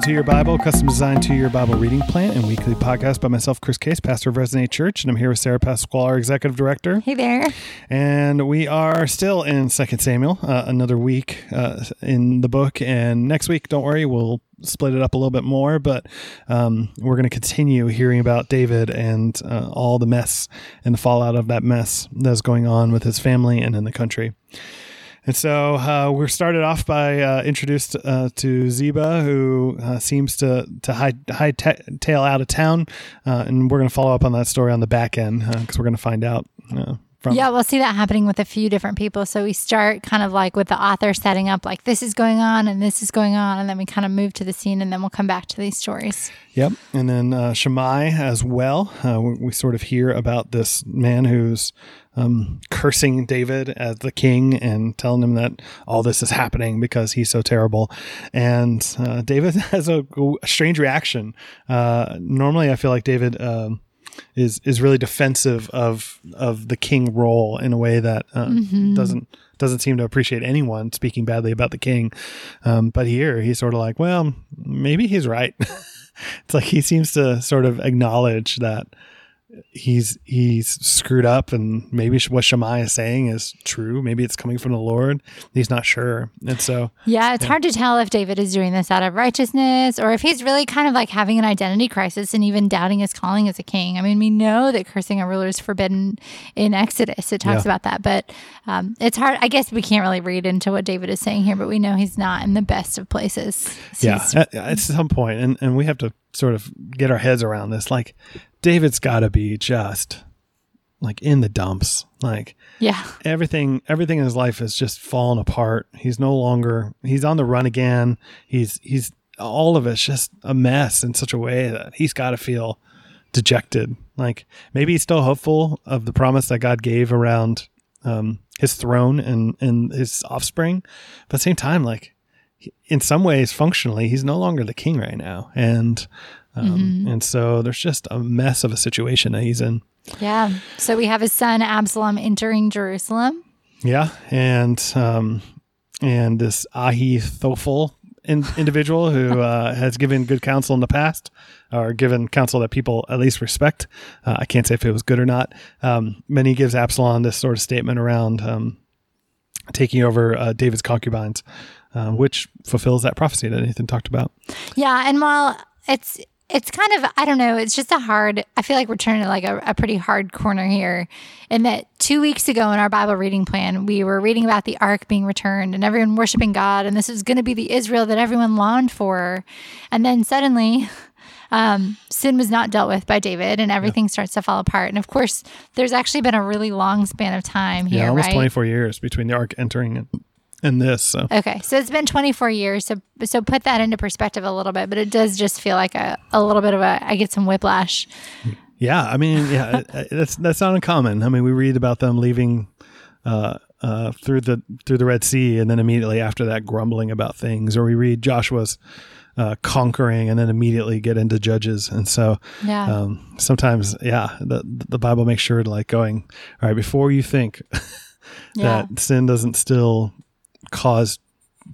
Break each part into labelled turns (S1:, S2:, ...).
S1: to To Your Bible, custom designed To Your Bible reading plan and weekly podcast by myself, Chris Case, pastor of Resonate Church, and I'm here with Sarah Pasquale, our executive director.
S2: Hey there.
S1: And we are still in Second Samuel, uh, another week uh, in the book. And next week, don't worry, we'll split it up a little bit more, but um, we're going to continue hearing about David and uh, all the mess and the fallout of that mess that's going on with his family and in the country. And so uh, we're started off by uh, introduced uh, to Ziba, who uh, seems to to hide, hide ta- tail out of town, uh, and we're going to follow up on that story on the back end because we're going to find out. uh, From,
S2: Yeah, we'll see that happening with a few different people. So we start kind of like with the author setting up, like this is going on and this is going on, and then we kind of move to the scene, and then we'll come back to these stories.
S1: Yep. And then uh, Shimei as well. Uh, we, we sort of hear about this man who's um, cursing David as the king and telling him that all this is happening because he's so terrible. And uh, David has a, a strange reaction. Uh, normally, I feel like David. Um, is is really defensive of of the king role in a way that uh, doesn't doesn't seem to appreciate anyone speaking badly about the king. Um, but here he's sort of like, well, maybe he's right. it's like he seems to sort of acknowledge that he's he's screwed up and maybe what Shimei is saying is true. Maybe it's coming from the Lord. He's not sure. And so
S2: Yeah, it's hard to tell if David is doing this out of righteousness or if he's really kind of like having an identity crisis and even doubting his calling as a king. I mean, we know that cursing a ruler is forbidden in Exodus. It talks
S1: Yeah.
S2: about that, but um, it's hard. I guess we can't really read into what David is saying here, but we know he's not in the best of places. So
S1: yeah, at, at some point, and, and we have to sort of get our heads around this. Like, David's got to be just like in the dumps. Like
S2: yeah.
S1: everything, everything in his life has just fallen apart. He's no longer. He's on the run again. He's he's all of it's just a mess in such a way that he's got to feel dejected. Like maybe he's still hopeful of the promise that God gave around um, his throne and and his offspring, but at the same time, like in some ways, functionally, he's no longer the king right now, and um, and so there's just a mess of a situation that he's in.
S2: Yeah. So we have his son Absalom entering Jerusalem.
S1: Yeah, and um, and this Ahithophel in, individual who uh, has given good counsel in the past, or given counsel that people at least respect. Uh, I can't say if it was good or not. Um, he gives Absalom this sort of statement around um, taking over uh, David's concubines, uh, which fulfills that prophecy that Nathan talked about.
S2: Yeah, and while it's it's kind of I don't know, it's just a hard. I feel like we're turning like a, a pretty hard corner here. In that two weeks ago in our Bible reading plan, we were reading about the ark being returned and everyone worshiping God, and this was going to be the Israel that everyone longed for, and then suddenly. Um, sin was not dealt with by David, and everything starts to fall apart. And of course, there's actually been a really long span of time here,
S1: yeah, almost
S2: right?
S1: 24 years between the ark entering and, and this. So
S2: Okay, so it's been 24 years. So so put that into perspective a little bit, but it does just feel like a, a little bit of a I get some whiplash.
S1: Yeah, I mean, yeah, that's that's not uncommon. I mean, we read about them leaving uh, uh, through the through the Red Sea, and then immediately after that, grumbling about things. Or we read Joshua's uh, conquering, and then immediately get into Judges. And so,
S2: Yeah.
S1: um, sometimes, yeah, the the Bible makes sure to like going, all right, before you think
S2: Yeah.
S1: that sin doesn't still cause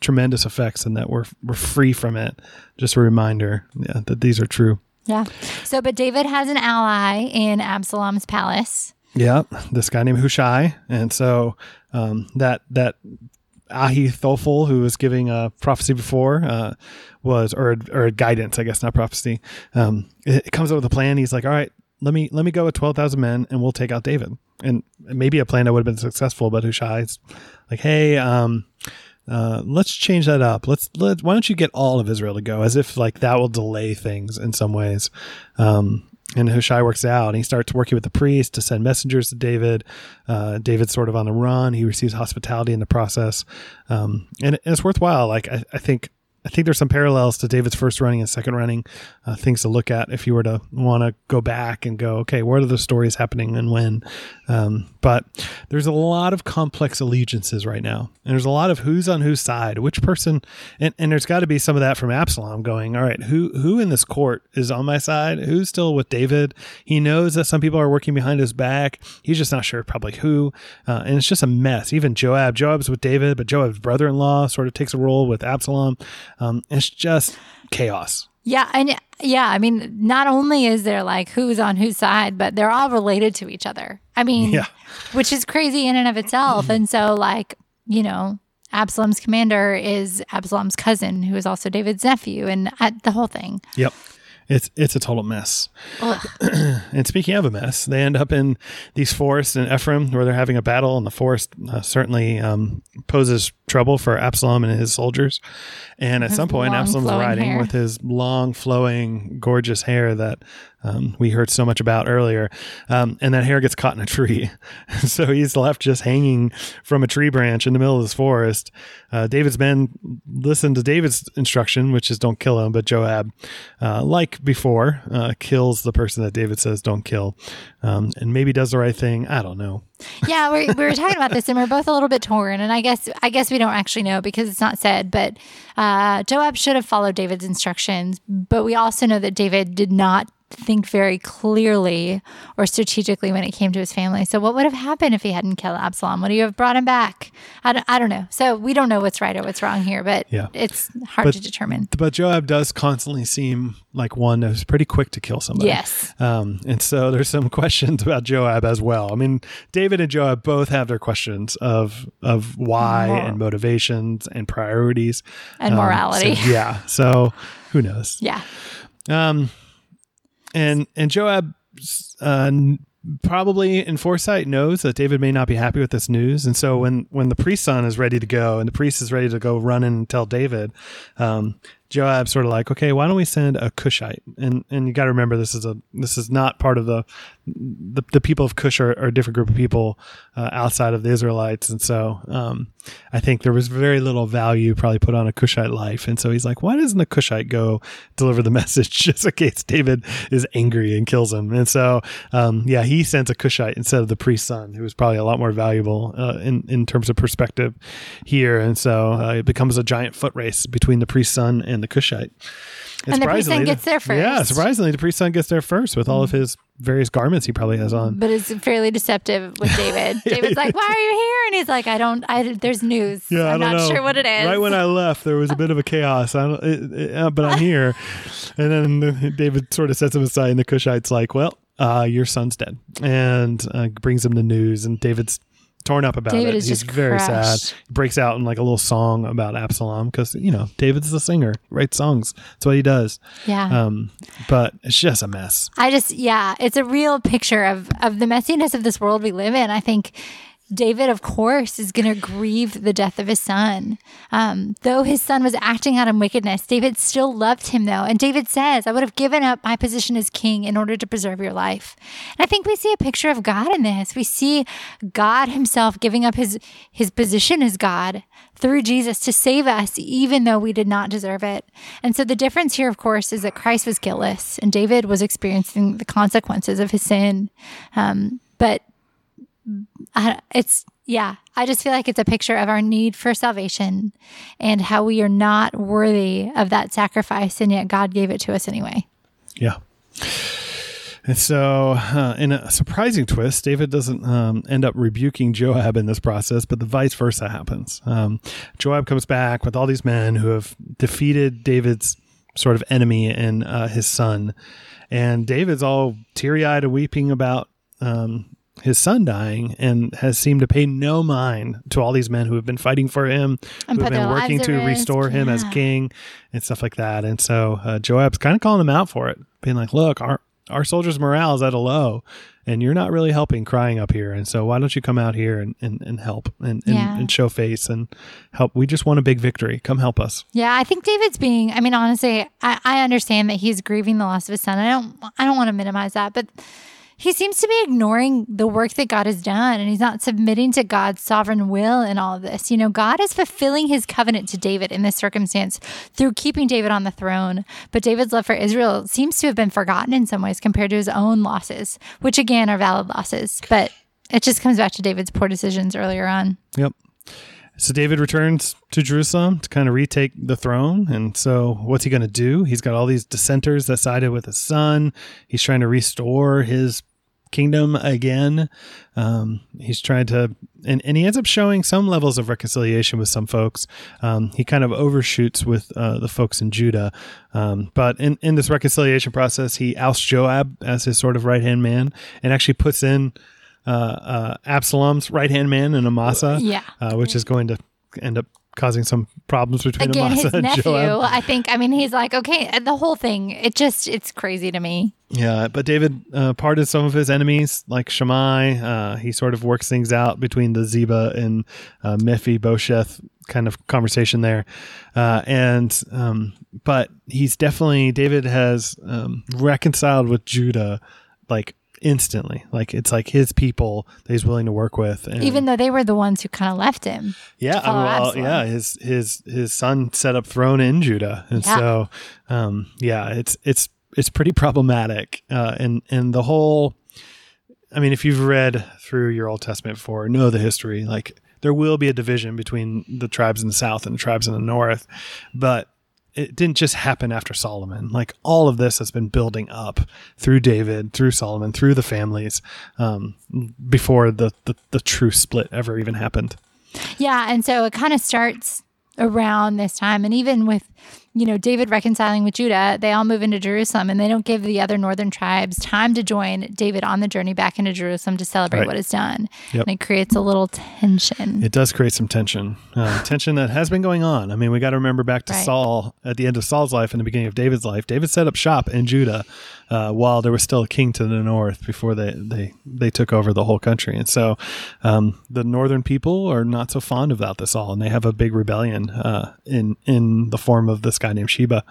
S1: tremendous effects, and that we're we're free from it. Just a reminder, yeah, that these are true.
S2: Yeah. So but David has an ally in Absalom's palace.
S1: Yeah, this guy named Hushai, and so um, that that Ahithophel, who was giving a prophecy before, uh, was or or guidance, I guess, not prophecy. Um, it, it comes up with a plan. He's like, "All right, let me let me go with twelve thousand men, and we'll take out David." And maybe a plan that would have been successful, but Hushai's like, "Hey, um, uh, let's change that up. Let's let why don't you get all of Israel to go, as if like that will delay things in some ways." Um, and Hushai works out and he starts working with the priest to send messengers to David. Uh, David's sort of on the run. He receives hospitality in the process. Um, and, and it's worthwhile. Like, I, I think, I think there's some parallels to David's first running and second running, uh, things to look at if you were to want to go back and go, okay, what are the stories happening and when? Um, but there's a lot of complex allegiances right now. And there's a lot of who's on whose side, which person, and, and there's got to be some of that from Absalom going, all right, who, who in this court is on my side? Who's still with David? He knows that some people are working behind his back. He's just not sure probably who. Uh, and it's just a mess. Even Joab, Joab's with David, but Joab's brother-in-law sort of takes a role with Absalom. Um, it's just chaos.
S2: Yeah, and yeah, I mean, not only is there like who's on whose side, but they're all related to each other. I mean,
S1: Yeah.
S2: which is crazy in and of itself. and so, like, you know, Absalom's commander is Absalom's cousin, who is also David's nephew, and uh, the whole thing.
S1: Yep. It's it's a total mess. And speaking of a mess, they end up in these forests in Ephraim where they're having a battle, and the forest uh, certainly um, poses trouble for Absalom and his soldiers. And at
S2: His
S1: some point, Absalom's riding
S2: hair.
S1: with his long, flowing, gorgeous hair that um, we heard so much about earlier. Um, and that hair gets caught in a tree. so he's left just hanging from a tree branch in the middle of this forest. Uh, David's men listen to David's instruction, which is don't kill him, but Joab, uh, like before, uh, kills the person that David says don't kill, um, and maybe does the right thing. I don't know.
S2: yeah, we, we were talking about this, and we're both a little bit torn. And I guess I guess we don't actually know because it's not said. But uh, Joab should have followed David's instructions. But we also know that David did not think very clearly or strategically when it came to his family. So what would have happened if he hadn't killed Absalom? Would he have brought him back? I don't, I don't know. So we don't know what's right or what's wrong here, but
S1: Yeah.
S2: it's hard
S1: But-
S2: to determine.
S1: But Joab does constantly seem like one that was pretty quick to kill somebody.
S2: Yes.
S1: Um, and so there's some questions about Joab as well. I mean, David and Joab both have their questions of of why and motivations and priorities
S2: And
S1: Um,
S2: morality.
S1: so- yeah. So who knows?
S2: Yeah.
S1: Um, and and Joab uh, probably in foresight knows that David may not be happy with this news, and so when when the priest's son is ready to go and the priest is ready to go run and tell David, um, Joab's sort of like, okay, why don't we send a Cushite? And and you got to remember this is a this is not part of the the, the people of Cush are, are a different group of people uh, outside of the Israelites, and so um, I think there was very little value probably put on a Cushite life, and so he's like, why doesn't a Cushite go deliver the message just in case David is angry and kills him? And so um, yeah, he sends a Cushite instead of the priest's son, who was probably a lot more valuable uh, in in terms of perspective here, and so uh, it becomes a giant foot race between the priest's son and the Cushite.
S2: And the priest's son
S1: surprisingly,
S2: gets there first.
S1: Yeah, surprisingly, the priest son gets there first with all of his various garments he probably has on.
S2: But it's fairly deceptive with David. David's like, "Why are you here?" And he's like, "I don't. I there's news.
S1: Yeah,
S2: I'm not
S1: know.
S2: sure what it is."
S1: Right when I left, there was a bit of a chaos. I don't, it, it, uh, but I'm here. and then David sort of sets him aside, and the Cushite's like, "Well, uh, your son's dead," and uh, brings him the news. And David's torn up about
S2: David
S1: it.
S2: is
S1: He's
S2: just
S1: very
S2: crushed.
S1: sad. He breaks out in like a little song about Absalom because you know David's the singer, writes songs. That's what he does.
S2: yeah.
S1: Um, but it's just a mess.
S2: I just yeah, it's a real picture of of the messiness of this world we live in. I think David, of course, is going to grieve the death of his son. Um, though his son was acting out in wickedness, David still loved him, though. And David says, I would have given up my position as king in order to preserve your life. And I think we see a picture of God in this. We see God himself giving up his, his position as God through Jesus to save us, even though we did not deserve it. And so the difference here, of course, is that Christ was guiltless and David was experiencing the consequences of his sin. Um, but it's yeah i just feel like it's a picture of our need for salvation and how we are not worthy of that sacrifice and yet god gave it to us anyway
S1: Yeah. And so, uh, in a surprising twist, David doesn't um, end up rebuking Joab in this process, but the vice versa happens. Um, Joab comes back with all these men who have defeated David's sort of enemy and uh, his son. And David's all teary eyed and weeping about um, his son dying and has seemed to pay no mind to all these men who have been fighting for him,
S2: And
S1: who have been working to
S2: risk,
S1: restore him as king and stuff like that. And so uh, Joab's kind of calling him out for it, being like, look, our, our soldiers' morale is at a low. And you're not really helping crying up here. And so why don't you come out here and, and, and help and, and,
S2: Yeah.
S1: and show face and help? We just want a big victory. Come help us.
S2: yeah i think david's being i mean honestly I, I understand that he's grieving the loss of his son i don't i don't want to minimize that but he seems to be ignoring the work that God has done and he's not submitting to God's sovereign will in all of this. You know, God is fulfilling his covenant to David in this circumstance through keeping David on the throne. But David's love for Israel seems to have been forgotten in some ways compared to his own losses, which again are valid losses. But it just comes back to David's poor decisions earlier on.
S1: Yep. So David returns to Jerusalem to kind of retake the throne. And so what's he going to do? He's got all these dissenters that sided with his son. He's trying to restore his kingdom again. Um, he's trying to, and, and he ends up showing some levels of reconciliation with some folks. Um, he kind of overshoots with uh, the folks in Judah. Um, but in, in this reconciliation process, he ousts Joab as his sort of right hand man and actually puts in Absalom's right hand man in Amasa,
S2: Yeah.
S1: uh, which is going to end up causing some problems between
S2: Again,
S1: Amasa
S2: his
S1: and
S2: nephew,
S1: Joab.
S2: I think, I mean, he's like, okay, the whole thing, it just, it's crazy to me.
S1: Yeah, but David uh, pardoned some of his enemies, like Shimei. Uh, he sort of works things out between the Ziba and uh, Mephibosheth kind of conversation there, uh, and um, but he's definitely David has um, reconciled with Judah like instantly. Like it's like his people that he's willing to work with, and,
S2: Even though they were the ones who kind of left him.
S1: yeah, well,
S2: Absalom.
S1: yeah, his his his son set up throne in Judah, and
S2: Yeah.
S1: so um, yeah, it's it's it's pretty problematic, uh, and and the whole. I mean, if you've read through your Old Testament before, know the history. Like there will be a division between the tribes in the south and the tribes in the north, but it didn't just happen after Solomon. Like all of this has been building up through David, through Solomon, through the families, um, before the, the the true split ever even happened.
S2: Yeah. And so it kind of starts around this time. And even with, you know, David reconciling with Judah, they all move into Jerusalem and they don't give the other northern tribes time to join David on the journey back into Jerusalem to celebrate
S1: Right.
S2: what is done.
S1: Yep.
S2: And it creates a little tension.
S1: It does create some tension, uh, tension that has been going on. I mean, we got to remember back to
S2: Right.
S1: Saul at the end of Saul's life and the beginning of David's life. David set up shop in Judah uh, while there was still a king to the north before they they they took over the whole country. And so, um, the northern people are not so fond about this all, and they have a big rebellion uh, in in the form of this guy named Sheba.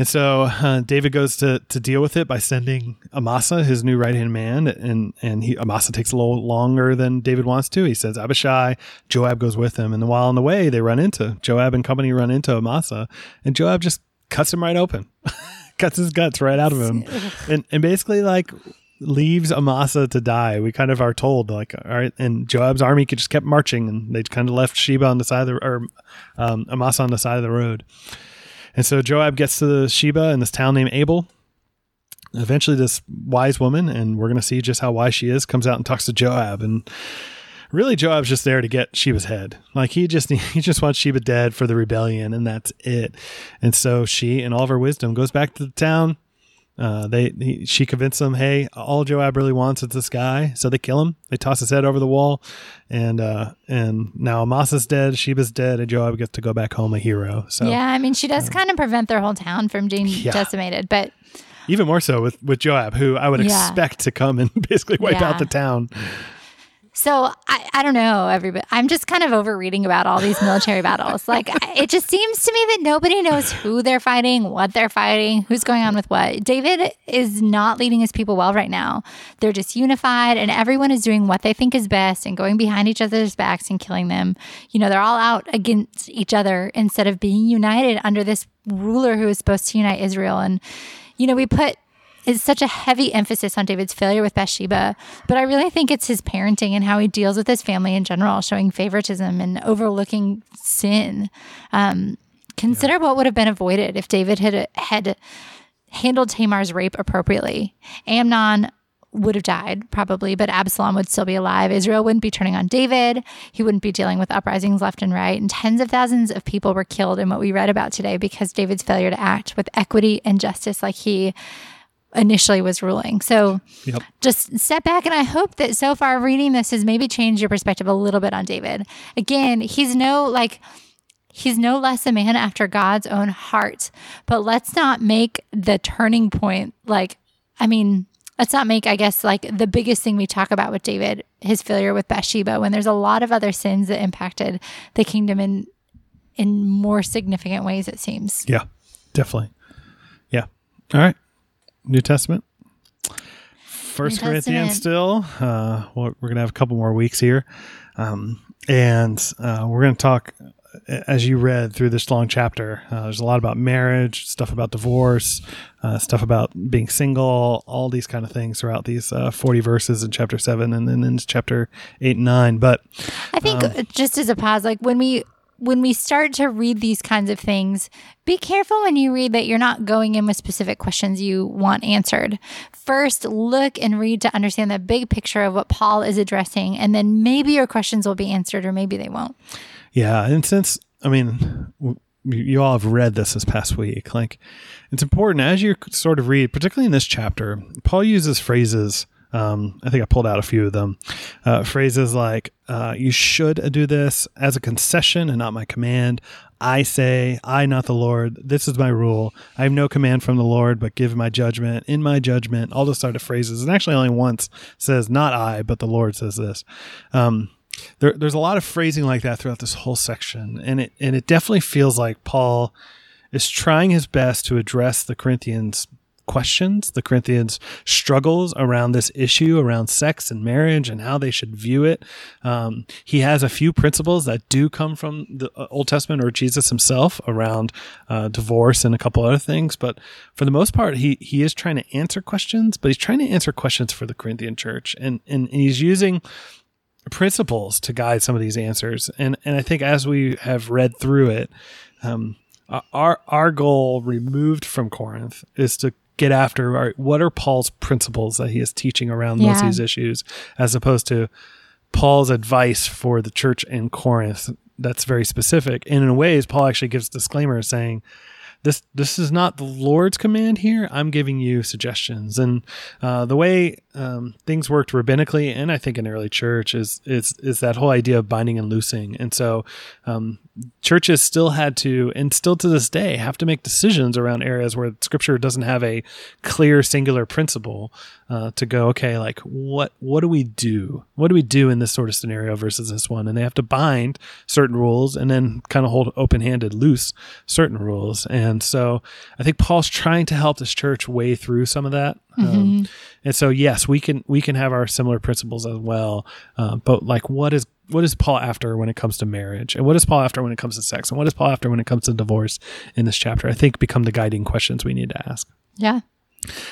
S1: And so uh, David goes to, to deal with it by sending Amasa, his new right hand man, and and he Amasa takes a little longer than David wants to. He sends Abishai, Joab goes with him, and while on the way they run into Joab and company run into Amasa, and Joab just cuts him right open, cuts his guts right out of him, and and basically like leaves Amasa to die. We kind of are told like all right, and Joab's army could just kept marching, and they kind of left Sheba on the side of the or um, Amasa on the side of the road. And so Joab gets to Sheba in this town named Abel. Eventually, this wise woman, and we're going to see just how wise she is, comes out and talks to Joab. And really, Joab's just there to get Sheba's head. Like he just he just wants Sheba dead for the rebellion, and that's it. And so she, in all of her wisdom, goes back to the town. Uh, they he, she convinced them, hey, all Joab really wants is this guy. So they kill him. They toss his head over the wall, and uh, and now Amasa's dead, Sheba's dead, and Joab gets to go back home a hero. So
S2: yeah. I mean, she does kind of prevent their whole town from being
S1: Yeah.
S2: decimated. But
S1: even more so with with Joab, who I would
S2: Yeah.
S1: expect to come and basically wipe
S2: Yeah.
S1: out the town.
S2: So I, I don't know, everybody. I'm just kind of over reading about all these military battles. Like it just seems to me that nobody knows who they're fighting, what they're fighting, who's going on with what. David is not leading his people well right now. They're just unified, and everyone is doing what they think is best and going behind each other's backs and killing them. You know, they're all out against each other instead of being united under this ruler who is supposed to unite Israel. And you know, we put is such a heavy emphasis on David's failure with Bathsheba, but I really think it's his parenting and how he deals with his family in general, showing favoritism and overlooking sin. Um, consider what would have been avoided if David had had handled Tamar's rape appropriately. Amnon would have died probably, but Absalom would still be alive. Israel wouldn't be turning on David. He wouldn't be dealing with uprisings left and right. And tens of thousands of people were killed in what we read about today because David's failure to act with equity and justice like he initially was ruling. So
S1: Yep.
S2: just step back and I hope that so far reading this has maybe changed your perspective a little bit on David. Again, he's no like he's no less a man after God's own heart. But let's not make the turning point like I mean, let's not make I guess like the biggest thing we talk about with David, his failure with Bathsheba when there's a lot of other sins that impacted the kingdom in in more significant ways it seems.
S1: Yeah, definitely. Yeah. All right. New Testament. First
S2: New
S1: Corinthians
S2: Testament.
S1: still. Uh, we're we're gonna have a couple more weeks here, um, and uh, we're gonna talk. As you read through this long chapter, uh, there's a lot about marriage, stuff about divorce, uh, stuff about being single, all these kind of things throughout these uh, 40 verses in chapter 7 and then in chapter 8 and 9. But
S2: I think
S1: Um,
S2: just as a pause, like when we when we start to read these kinds of things, be careful when you read that you're not going in with specific questions you want answered. First, look and read to understand the big picture of what Paul is addressing, and then maybe your questions will be answered or maybe they won't.
S1: Yeah. And since, I mean, you all have read this this past week, like it's important as you sort of read, particularly in this chapter, Paul uses phrases um, I think I pulled out a few of them. Uh, phrases like, uh, you should do this as a concession and not my command. I say, I, not the Lord. This is my rule. I have no command from the Lord, but give my judgment. In my judgment, all those sort of phrases. And actually, only once says, not I, but the Lord says this. Um, there, there's a lot of phrasing like that throughout this whole section. And it, and it definitely feels like Paul is trying his best to address the Corinthians questions, the Corinthians' struggles around this issue around sex and marriage and how they should view it. Um, he has a few principles that do come from the uh, Old Testament or Jesus himself around uh, divorce and a couple other things. But for the most part, he he is trying to answer questions, but he's trying to answer questions for the Corinthian church, and and, and he's using principles to guide some of these answers. And and I think as we have read through it. Um, our our goal removed from Corinth is to get after right, what are Paul's principles that he is teaching around yeah. these issues, as opposed to Paul's advice for the church in Corinth that's very specific. And in ways, Paul actually gives disclaimer saying, this this is not the Lord's command here. I'm giving you suggestions, and uh, the way um, things worked rabbinically, and I think in early church is is is that whole idea of binding and loosing. And so um, churches still had to, and still to this day, have to make decisions around areas where Scripture doesn't have a clear singular principle uh, to go. Okay, like what what do we do? What do we do in this sort of scenario versus this one? And they have to bind certain rules and then kind of hold open handed, loose certain rules. And so I think Paul's trying to help this church way through some of that. Um, mm-hmm. Um, and so yes, we can we can have our similar principles as well. Uh, but like, what is what is Paul after when it comes to marriage, and what is Paul after when it comes to sex, and what is Paul after when it comes to divorce in this chapter? I think become the guiding questions we need to ask.
S2: Yeah.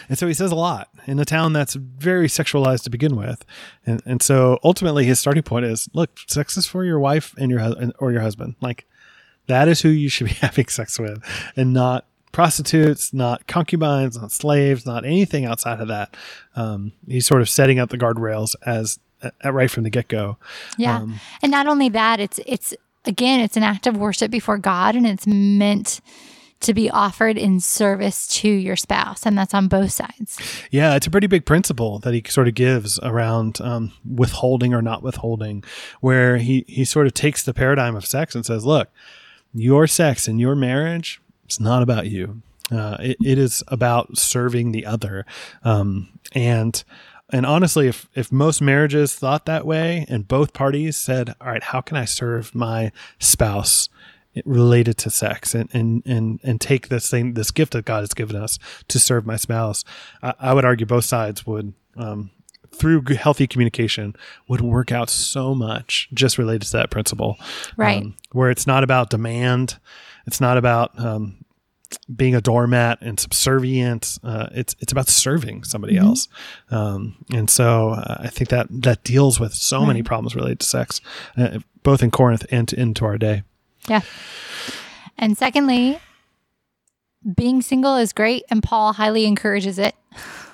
S1: And so he says a lot in a town that's very sexualized to begin with, and and so ultimately his starting point is: look, sex is for your wife and your husband or your husband. Like that is who you should be having sex with, and not prostitutes, not concubines, not slaves, not anything outside of that. Um, he's sort of setting up the guardrails as right from the get go.
S2: Yeah, um, and not only that, it's it's again, it's an act of worship before God, and it's meant to be offered in service to your spouse, and that's on both sides.
S1: Yeah, it's a pretty big principle that he sort of gives around um, withholding or not withholding, where he he sort of takes the paradigm of sex and says, "Look, your sex and your marriage, it's not about you. Uh, it, it is about serving the other, um, and." And honestly, if, if most marriages thought that way and both parties said, all right, how can I serve my spouse related to sex and, and, and, and take this thing, this gift that God has given us to serve my spouse, I, I would argue both sides would, um, through healthy communication would work out so much just related to that principle.
S2: Right. Um,
S1: where it's not about demand. It's not about, um, being a doormat and subservient. Uh, it's it's about serving somebody mm-hmm. else, um, and so uh, I think that that deals with so right. many problems related to sex, uh, both in Corinth and to, into our day.
S2: Yeah. And secondly, being single is great, and Paul highly encourages it.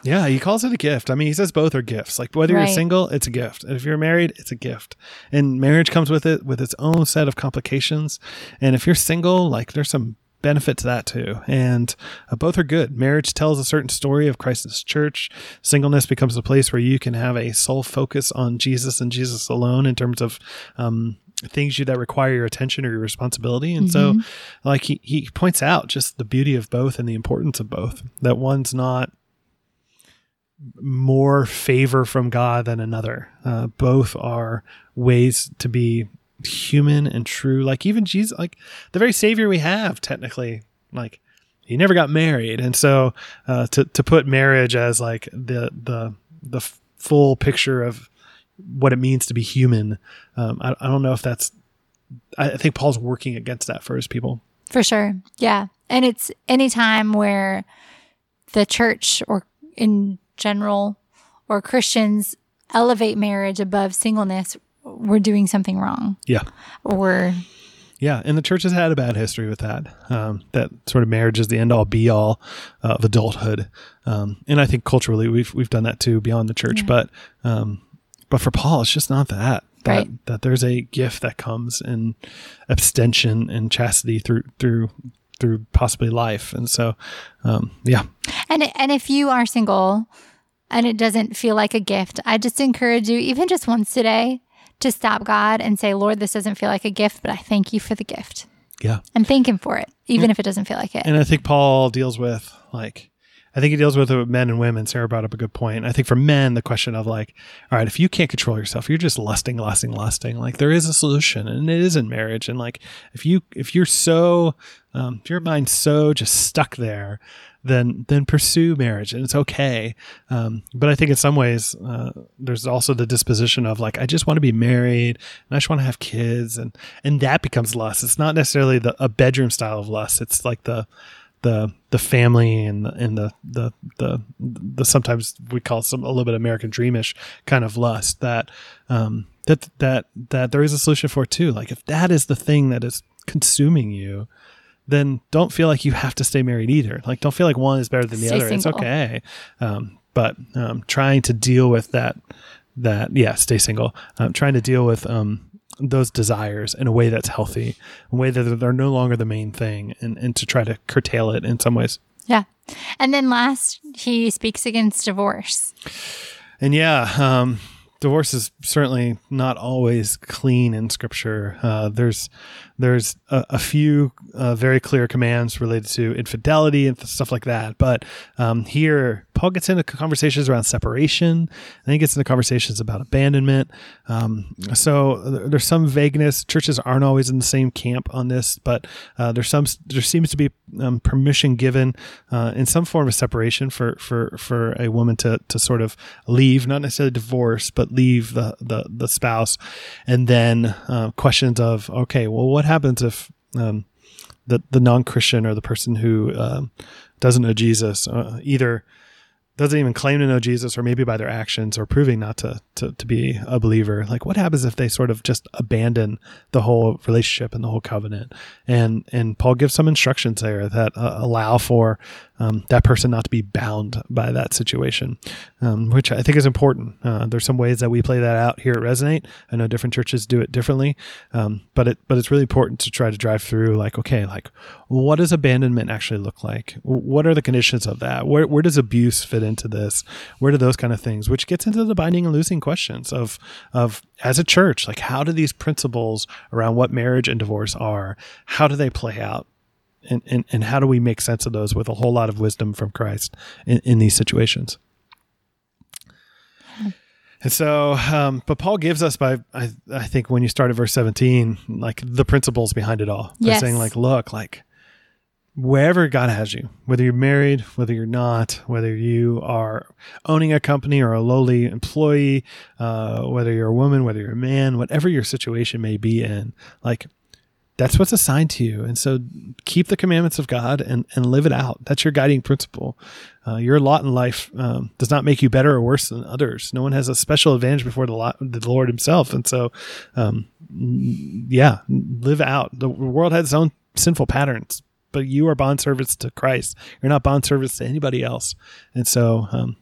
S1: Yeah, he calls it a gift. I mean, he says both are gifts. Like whether right. you're single, it's a gift. And if you're married, it's a gift. And marriage comes with it with its own set of complications. And if you're single, like there's some benefit to that too. And uh, both are good. Marriage tells a certain story of Christ's church. Singleness becomes a place where you can have a sole focus on Jesus and Jesus alone in terms of um, things you that require your attention or your responsibility. And mm-hmm. so, like he he points out just the beauty of both and the importance of both. That one's not more favor from God than another. Uh, both are ways to be human and true. Like even Jesus, like the very Savior we have, technically, like he never got married, and so uh, to to put marriage as like the the the full picture of what it means to be human, um, I, I don't know if that's. I think Paul's working against that for his people.
S2: For sure, yeah, and it's any time where the church or in general or Christians elevate marriage above singleness we're doing something wrong.
S1: Yeah.
S2: Or
S1: Yeah, and the church has had a bad history with that. Um, that sort of marriage is the end all be all uh, of adulthood, um, and I think culturally we've we've done that too beyond the church.
S2: Yeah.
S1: But um, but for Paul, it's just not that. That,
S2: Right.
S1: that there's a gift that comes in abstention and chastity through through through possibly life, and so um, yeah,
S2: And and if you are single and it doesn't feel like a gift, I just encourage you, even just once today, to stop God and say, Lord, this doesn't feel like a gift, but I thank you for the gift.
S1: yeah.
S2: And thank him for it, even if it doesn't feel like it.
S1: And I think Paul deals with like, I think he deals with with men and women. Sarah brought up a good point. I think for men, the question of like, all right, if you can't control yourself, you're just lusting, lusting, lusting. Like there is a solution, and it is in marriage. And like, if you if you're so, um, if your mind's so just stuck there, then then pursue marriage, and it's okay. Um, but I think in some ways, uh, there's also the disposition of like, I just want to be married, and I just want to have kids, and and that becomes lust. It's not necessarily the a bedroom style of lust. It's like the the the family and the, and the, the the the sometimes we call some a little bit American dreamish kind of lust that um that that that there is a solution for too. Like if that is the thing that is consuming you, then don't feel like you have to stay married either. Like don't feel like one is better than the
S2: Stay
S1: other. It's okay. Um, but um, trying to deal with that that yeah, stay single. Um, trying to deal with um those desires in a way that's healthy, a way that they're no longer the main thing, and, and to try to curtail it in some ways.
S2: yeah. And then last, he speaks against divorce.
S1: And yeah, um, divorce is certainly not always clean in Scripture. Uh, there's there's a, a few uh, very clear commands related to infidelity and stuff like that. But um, here, Paul gets into conversations around separation, and then he gets into conversations about abandonment. Um, so th- there's some vagueness. Churches aren't always in the same camp on this, but uh, there's some there seems to be um, permission given uh, in some form of separation for for for a woman to to sort of leave, not necessarily divorce, but leave the the, the spouse, and then uh, questions of okay, well, what happens if um, the the non Christian or the person who um, doesn't know Jesus uh, either doesn't even claim to know Jesus, or maybe by their actions or proving not to, to to be a believer. Like, what happens if they sort of just abandon the whole relationship and the whole covenant? And and Paul gives some instructions there that uh, allow for um, that person not to be bound by that situation, um, which I think is important. Uh, there's some ways that we play that out here at Resonate. I know different churches do it differently, um, but it but it's really important to try to drive through like, okay, like what does abandonment actually look like? What are the conditions of that? Where where does abuse fit into this? Where do those kind of things? Which gets into the binding and loosing questions of of as a church, like how do these principles around what marriage and divorce are, how do they play out? And, and, and how do we make sense of those with a whole lot of wisdom from Christ in, in these situations? And so, um, but Paul gives us by I, I think when you start at verse seventeen, like the principles behind it all. By
S2: Yes.
S1: saying like, look, like wherever God has you, whether you're married, whether you're not, whether you are owning a company or a lowly employee, uh, whether you're a woman, whether you're a man, whatever your situation may be in, like that's what's assigned to you. And so keep the commandments of God and, and live it out. That's your guiding principle. Uh, your lot in life um, does not make you better or worse than others. No one has a special advantage before the, lot, the Lord himself. And so, um, yeah, live out. The world has its own sinful patterns, but you are bond servants to Christ. You're not bond servants to anybody else. And so um,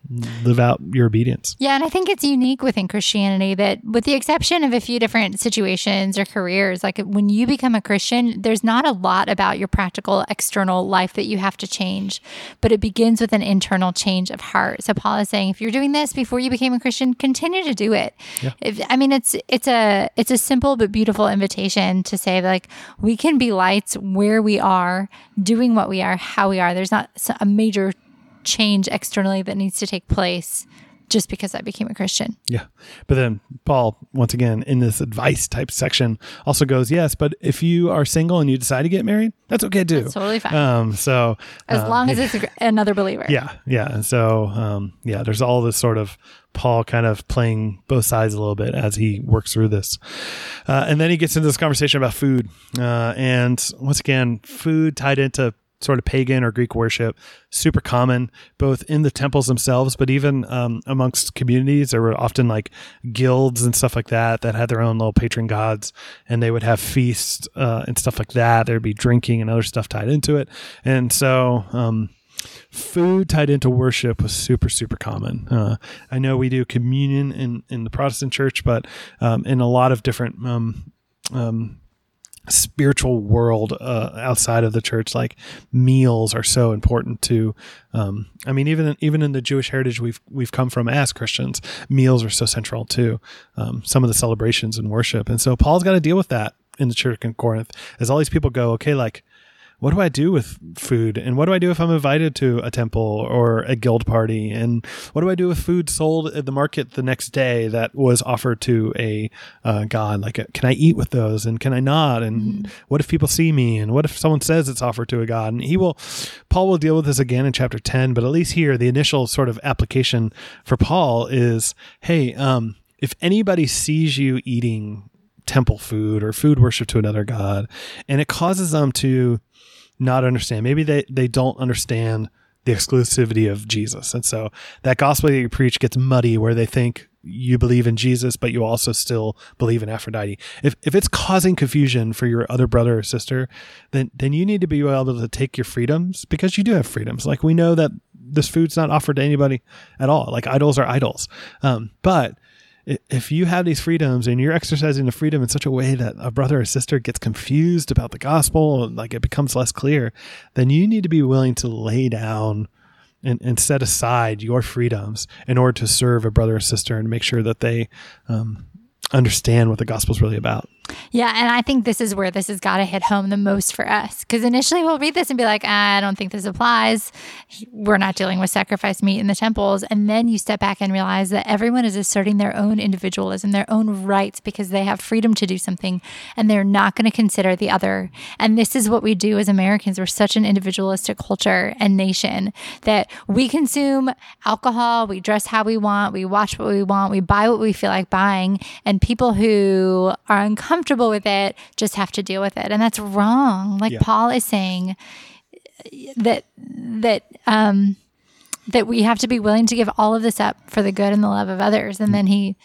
S1: live out your obedience.
S2: Yeah, and I think it's unique within Christianity that, with the exception of a few different situations or careers, like when you become a Christian, there's not a lot about your practical external life that you have to change, but it begins with an internal change of heart. So Paul is saying, if you're doing this before you became a Christian, continue to do it. If, I mean, it's it's a it's a simple but beautiful invitation to say like we can be lights where we are, doing what we are, how we are. There's not a major change externally that needs to take place just because I became a Christian.
S1: Yeah. But then Paul, once again, in this advice type section, also goes, yes, but if you are single and you decide to get married, that's okay too.
S2: That's totally fine.
S1: Um, so
S2: As
S1: um,
S2: long as it's another believer.
S1: yeah, yeah. And so, um, yeah, there's all this sort of Paul kind of playing both sides a little bit as he works through this. Uh, and then he gets into this conversation about food. Uh, and once again, food tied into sort of pagan or Greek worship, super common both in the temples themselves, but even um, amongst communities. There were often like guilds and stuff like that that had their own little patron gods, and they would have feasts uh, and stuff like that. There'd be drinking and other stuff tied into it, and so. Um, food tied into worship was super super common uh, i know we do communion in, in the protestant church but um, in a lot of different um, um, spiritual world uh, outside of the church like meals are so important to um, i mean even even in the jewish heritage we've we've come from as christians meals are so central to um, some of the celebrations and worship. And so paul's got to deal with that in the church in corinth as all these people go okay like what do I do with food? And what do I do if I'm invited to a temple or a guild party? And what do I do with food sold at the market the next day that was offered to a uh, god? Like, uh, can I eat with those? And can I not? And mm-hmm. what if people see me? And what if someone says it's offered to a god? And he will, Paul will deal with this again in chapter 10, but at least here, the initial sort of application for Paul is, hey, um, if anybody sees you eating temple food or food worship to another god, and it causes them to not understand. Maybe they, they don't understand the exclusivity of Jesus. And so that gospel that you preach gets muddy where they think you believe in Jesus, but you also still believe in Aphrodite. If, if it's causing confusion for your other brother or sister, then, then you need to be able to take your freedoms because you do have freedoms. Like we know that this food's not offered to anybody at all. Like idols are idols. Um, but if you have these freedoms and you're exercising the freedom in such a way that a brother or sister gets confused about the gospel, like it becomes less clear, then you need to be willing to lay down and, and set aside your freedoms in order to serve a brother or sister and make sure that they um, understand what the gospel is really about.
S2: Yeah, and I think this is where this has got to hit home the most for us. Because initially we'll read this and be like, I don't think this applies. We're not dealing with sacrifice meat in the temples. And then you step back and realize that everyone is asserting their own individualism, their own rights, because they have freedom to do something and they're not going to consider the other. And this is what we do as Americans. We're such an individualistic culture and nation that we consume alcohol, we dress how we want, we watch what we want, we buy what we feel like buying. And people who are uncomfortable, comfortable with it just have to deal with it. And that's wrong. Like yeah. Paul is saying that that um that we have to be willing to give all of this up for the good and the love of others. And then he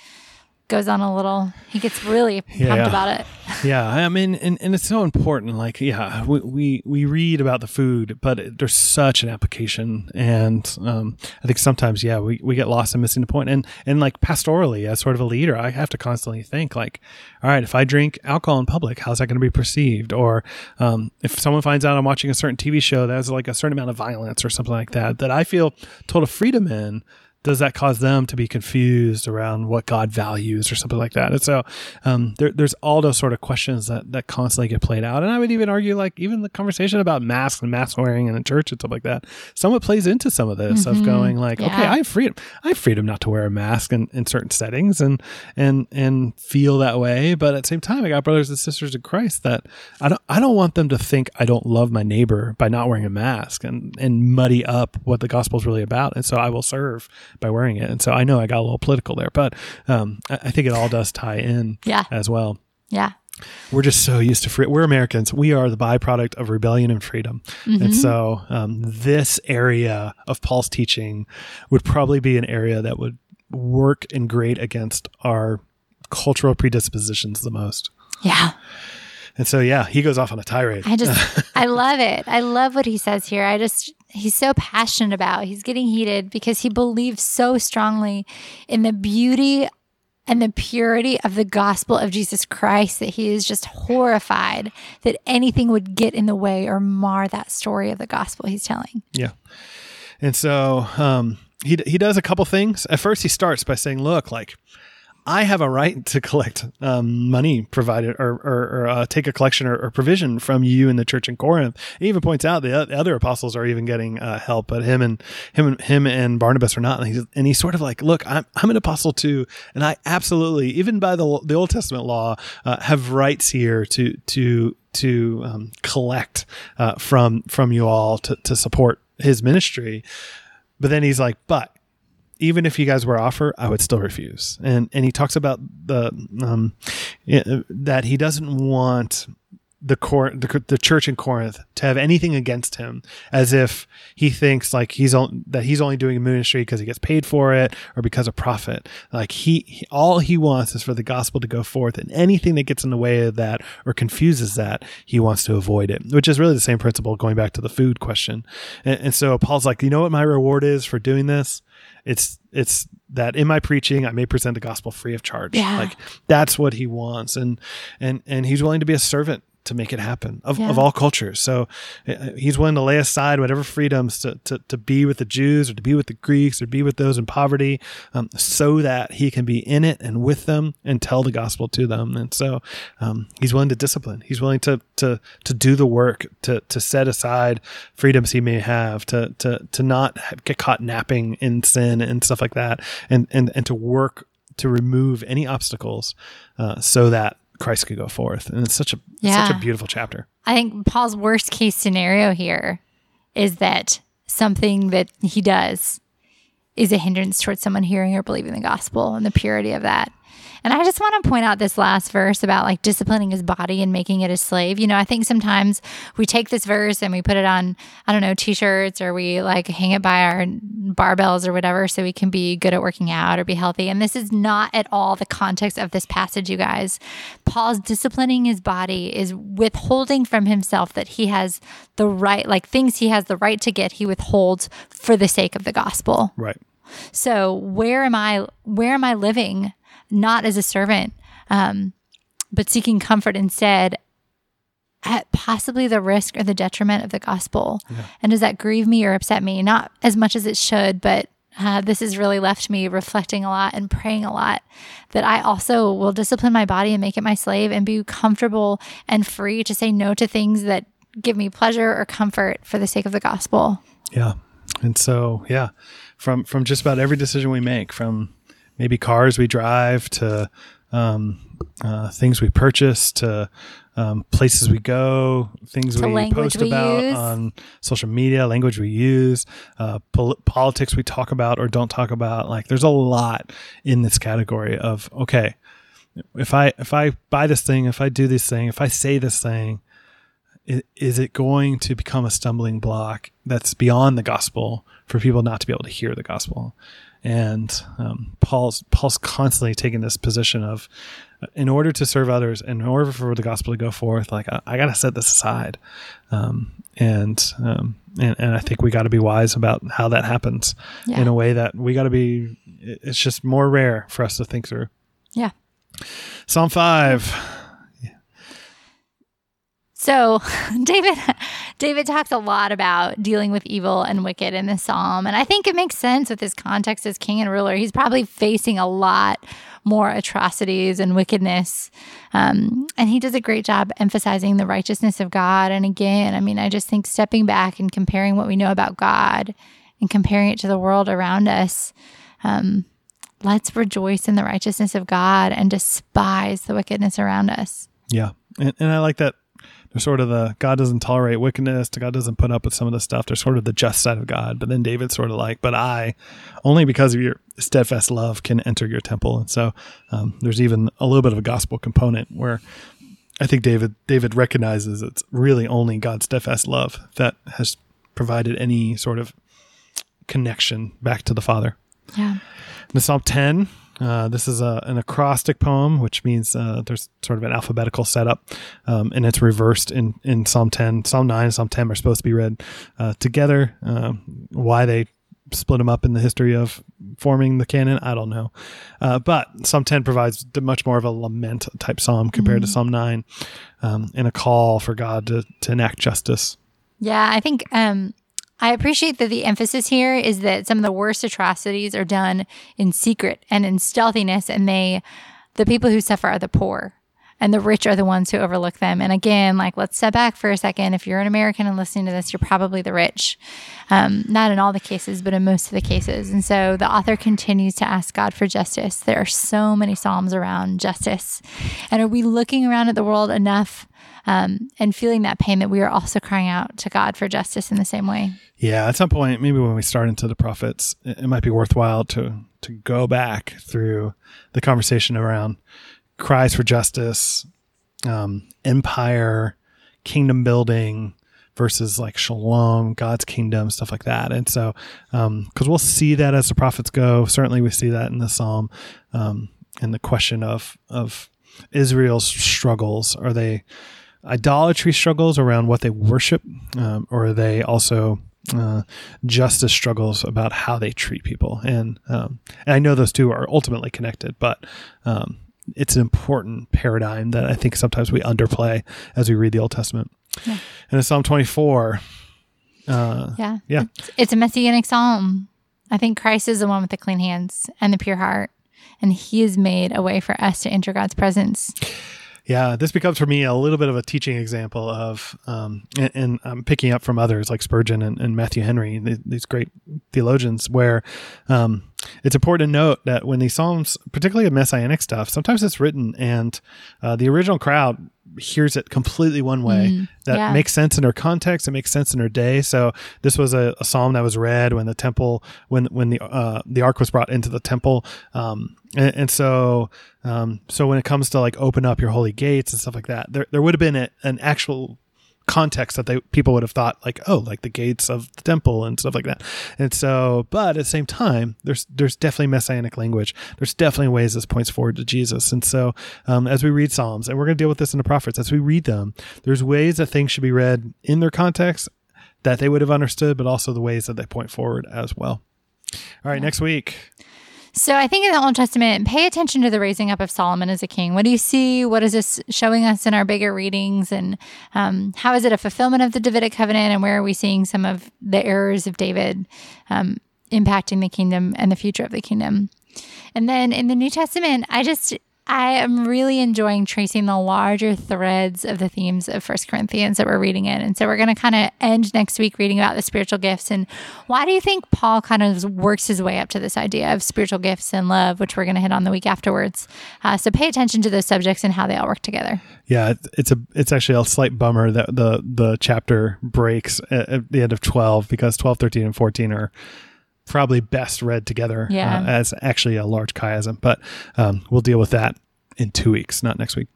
S2: goes on a little he gets really pumped yeah. about it.
S1: Yeah i mean and, and it's so important like yeah we, we, we read about the food but it, there's such an application and um, i think sometimes yeah we, we get lost in missing the point. And and like pastorally as sort of a leader i have to constantly think like all right if i drink alcohol in public how's that going to be perceived? Or um, if someone finds out i'm watching a certain tv show that has like a certain amount of violence or something like that that i feel total freedom in does that cause them to be confused around what God values or something like that? And so um, there, there's all those sort of questions that, that constantly get played out. And I would even argue, like, even the conversation about masks and mask wearing in the church and stuff like that, somewhat plays into some of this mm-hmm. of going, like, yeah. okay, I have freedom. I have freedom not to wear a mask in, in certain settings and, and, and feel that way. But at the same time, I got brothers and sisters in Christ that I don't, I don't want them to think I don't love my neighbor by not wearing a mask and, and muddy up what the gospel is really about. And so I will serve by wearing it. And so I know I got a little political there, but um, I, I think it all does tie in
S2: yeah.
S1: as well.
S2: Yeah.
S1: We're just so used to free. We're Americans. We are the byproduct of rebellion and freedom. Mm-hmm. And so um, this area of Paul's teaching would probably be an area that would work and grate against our cultural predispositions the most.
S2: Yeah.
S1: And so, yeah, he goes off on a tirade.
S2: I just, I love it. I love what he says here. I just, he's so passionate about. He's getting heated because he believes so strongly in the beauty and the purity of the gospel of Jesus Christ that he is just horrified that anything would get in the way or mar that story of the gospel he's telling.
S1: Yeah. And so um, he, he does a couple things. At first, he starts by saying, Look, like, I have a right to collect um, money provided or, or, or uh, take a collection or, or, provision from you in the church in Corinth. He even points out the, the other apostles are even getting uh, help, but him and him and him and Barnabas are not. And he's, and he's sort of like, look, I'm, I'm an apostle too, and I absolutely, even by the the Old Testament law, uh, have rights here to to to um, collect uh, from from you all to to support his ministry. But then he's like, but even if you guys were offer, I would still refuse. And and he talks about the um, that he doesn't want the, cor- the the church in Corinth to have anything against him, as if he thinks like he's on, that he's only doing ministry because he gets paid for it or because of profit. Like he, he, all he wants is for the gospel to go forth, and anything that gets in the way of that or confuses that, he wants to avoid it. Which is really the same principle going back to the food question. And, and so Paul's like, you know what my reward is for doing this? It's it's that in my preaching I may present the gospel free of charge.
S2: Yeah.
S1: Like that's what he wants, and and and he's willing to be a servant to make it happen of,
S2: Yeah.
S1: of all cultures. So uh, he's willing to lay aside whatever freedoms to, to, to be with the Jews or to be with the Greeks or be with those in poverty um, so that he can be in it and with them and tell the gospel to them. And so um, he's willing to discipline. He's willing to, to, to do the work, to, to set aside freedoms he may have, to, to, to not get caught napping in sin and stuff like that, and, and, and to work to remove any obstacles uh, so that Christ could go forth. And it's such a it's such a beautiful chapter.
S2: I think Paul's worst case scenario here is that something that he does is a hindrance towards someone hearing or believing the gospel and the purity of that. And I just want to point out this last verse about like disciplining his body and making it a slave. You know, I think sometimes we take this verse and we put it on, I don't know, t shirts or we like hang it by our barbells or whatever so we can be good at working out or be healthy. And this is not at all the context of this passage, you guys. Paul's disciplining his body is withholding from himself that he has the right, like things he has the right to get, he withholds for the sake of the gospel.
S1: Right.
S2: So where am I? Where am I living? Not as a servant, um, but seeking comfort instead, at possibly the risk or the detriment of the gospel. And does that grieve me or upset me? Not as much as it should, but uh, this has really left me reflecting a lot and praying a lot. That I also will discipline my body and make it my slave and be comfortable and free to say no to things that give me pleasure or comfort for the sake of the gospel.
S1: Yeah. And so, yeah, from from just about every decision we make, from maybe cars we drive to um, uh, things we purchase to um, places we go, things we post
S2: we
S1: about
S2: use.
S1: on social media, language we use, uh, pol- politics we talk about or don't talk about. Like, there's a lot in this category of okay, if I if I buy this thing, if I do this thing, if I say this thing, is it going to become a stumbling block that's beyond the gospel for people not to be able to hear the gospel? And um, Paul's Paul's constantly taking this position of, uh, in order to serve others, in order for the gospel to go forth, like I, I got to set this aside, um, and, um, and and I think we got to be wise about how that happens
S2: Yeah.
S1: in a way that we got to be. It's just more rare for us to think through.
S2: Yeah.
S1: Psalm five.
S2: So David David talks a lot about dealing with evil and wicked in this psalm. And I think it makes sense with his context as king and ruler. He's probably facing a lot more atrocities and wickedness. Um, and he does a great job emphasizing the righteousness of God. And again, I mean, I just think stepping back and comparing what we know about God and comparing it to the world around us. Um, let's rejoice in the righteousness of God and despise the wickedness around us.
S1: Yeah, and, and I like that. There's sort of the God doesn't tolerate wickedness. God doesn't put up with some of the stuff. They're sort of the just side of God. But then David's sort of like, but I, only because of your steadfast love, can enter your temple. And so um, there's even a little bit of a gospel component where I think David David recognizes it's really only God's steadfast love that has provided any sort of connection back to the Father.
S2: Yeah.
S1: In Psalm 10, uh, this is a, an acrostic poem, which means uh, there's sort of an alphabetical setup, um, and it's reversed in, in Psalm 10. Psalm 9 and Psalm 10 are supposed to be read uh, together. Um, why they split them up in the history of forming the canon, I don't know. Uh, but Psalm 10 provides much more of a lament type psalm compared to Psalm 9 um, and a call for God to, to enact justice.
S2: Yeah, I think um, I appreciate that the emphasis here is that some of the worst atrocities are done in secret and in stealthiness, and they, the people who suffer are the poor, and the rich are the ones who overlook them. And again, like let's step back for a second. If you're an American and listening to this, you're probably the rich. Um, not in all the cases, but in most of the cases. And so the author continues to ask God for justice. There are so many psalms around justice, and are we looking around at the world enough? Um, and feeling that pain that we are also crying out to God for justice in the same way.
S1: Yeah, at some point, maybe when we start into the prophets, it, might be worthwhile to to go back through the conversation around cries for justice, um, empire, kingdom building versus like shalom, God's kingdom, stuff like that. And so, um, cause we'll see that as the prophets go, certainly we see that in the Psalm, um, and the question of, of Israel's struggles. Are they idolatry struggles around what they worship? Um, or are they also, uh, justice struggles about how they treat people? And, um, and I know those two are ultimately connected, but, um, it's an important paradigm that I think sometimes we underplay as we read the Old Testament. Yeah. And in Psalm 24, uh,
S2: yeah,
S1: yeah,
S2: it's, it's, a messianic psalm. I think Christ is the one with the clean hands and the pure heart, and He has made a way for us to enter God's presence.
S1: Yeah, this becomes for me a little bit of a teaching example of, um, and, and, I'm picking up from others like Spurgeon and, and Matthew Henry, these great theologians, where um, it's important to note that when these psalms, particularly of messianic stuff, sometimes it's written and uh, the original crowd hears it completely one way. Mm, that yeah. makes sense in her context. It makes sense in her day. So this was a, a psalm that was read when the temple when when the uh, the ark was brought into the temple. Um, and, and, so um, so when it comes to like open up your holy gates and stuff like that there, there would have been a, an actual context that they people would have thought like oh like the gates of the temple and stuff like that. And so but at the same time there's there's definitely messianic language. There's definitely ways this points forward to jesus. And so um, as we read psalms and we're going to deal with this in the prophets as we read them there's ways that things should be read in their context that they would have understood but also the ways that they point forward as well. All right yeah. next week
S2: so I think in the Old Testament, pay attention to the raising up of Solomon as a king. What do you see? What is this showing us in our bigger readings? And um, how is it a fulfillment of the Davidic covenant? And where are we seeing some of the errors of David um, impacting the kingdom and the future of the kingdom? And then in the New Testament, I just I am really enjoying tracing the larger threads of the themes of First Corinthians that we're reading in. And so we're going to kind of end next week reading about the spiritual gifts. And why do you think Paul kind of works his way up to this idea of spiritual gifts and love, which we're going to hit on the week afterwards? Uh, so pay attention to those subjects and how they all work together.
S1: Yeah, it's a it's actually a slight bummer that the the chapter breaks at, at the end of 12 because 12, 13, and 14 are probably best read together
S2: yeah.
S1: uh, as actually a large chiasm. But um, we'll deal with that in two weeks, not next week.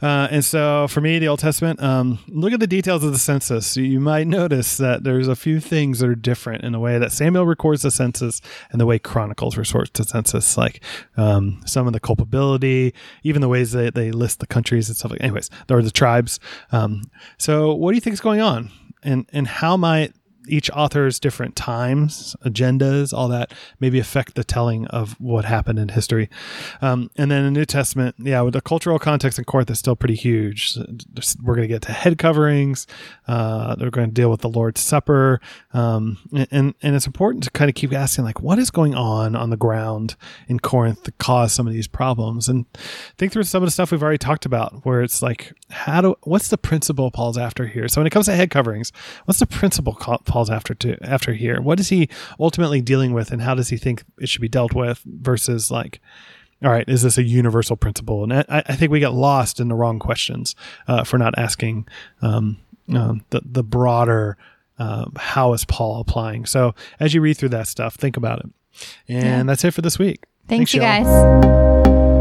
S1: Uh, and so for me, the Old Testament, um, look at the details of the census. You might notice that there's a few things that are different in the way that Samuel records the census and the way Chronicles records the census, like um, some of the culpability, even the ways that they list the countries and stuff like. Anyways, there are the tribes. Um, so what do you think is going on, and and how might each author's different times, agendas, all that maybe affect the telling of what happened in history. Um, and then the New Testament, yeah, with the cultural context in Corinth is still pretty huge. We're going to get to head coverings. Uh, they're going to deal with the Lord's Supper. Um, and, and it's important to kind of keep asking, like, what is going on on the ground in Corinth to cause some of these problems? And think through some of the stuff we've already talked about, where it's like, how do, what's the principle Paul's after here? So when it comes to head coverings, what's the principle Paul's after to after here? What is he ultimately dealing with, and how does he think it should be dealt with? Versus like, all right, is this a universal principle? And I, I think we get lost in the wrong questions uh, for not asking um, um, the the broader uh, how is Paul applying. So as you read through that stuff, think about it. And yeah. that's it for this week.
S2: Thanks, Thanks you guys.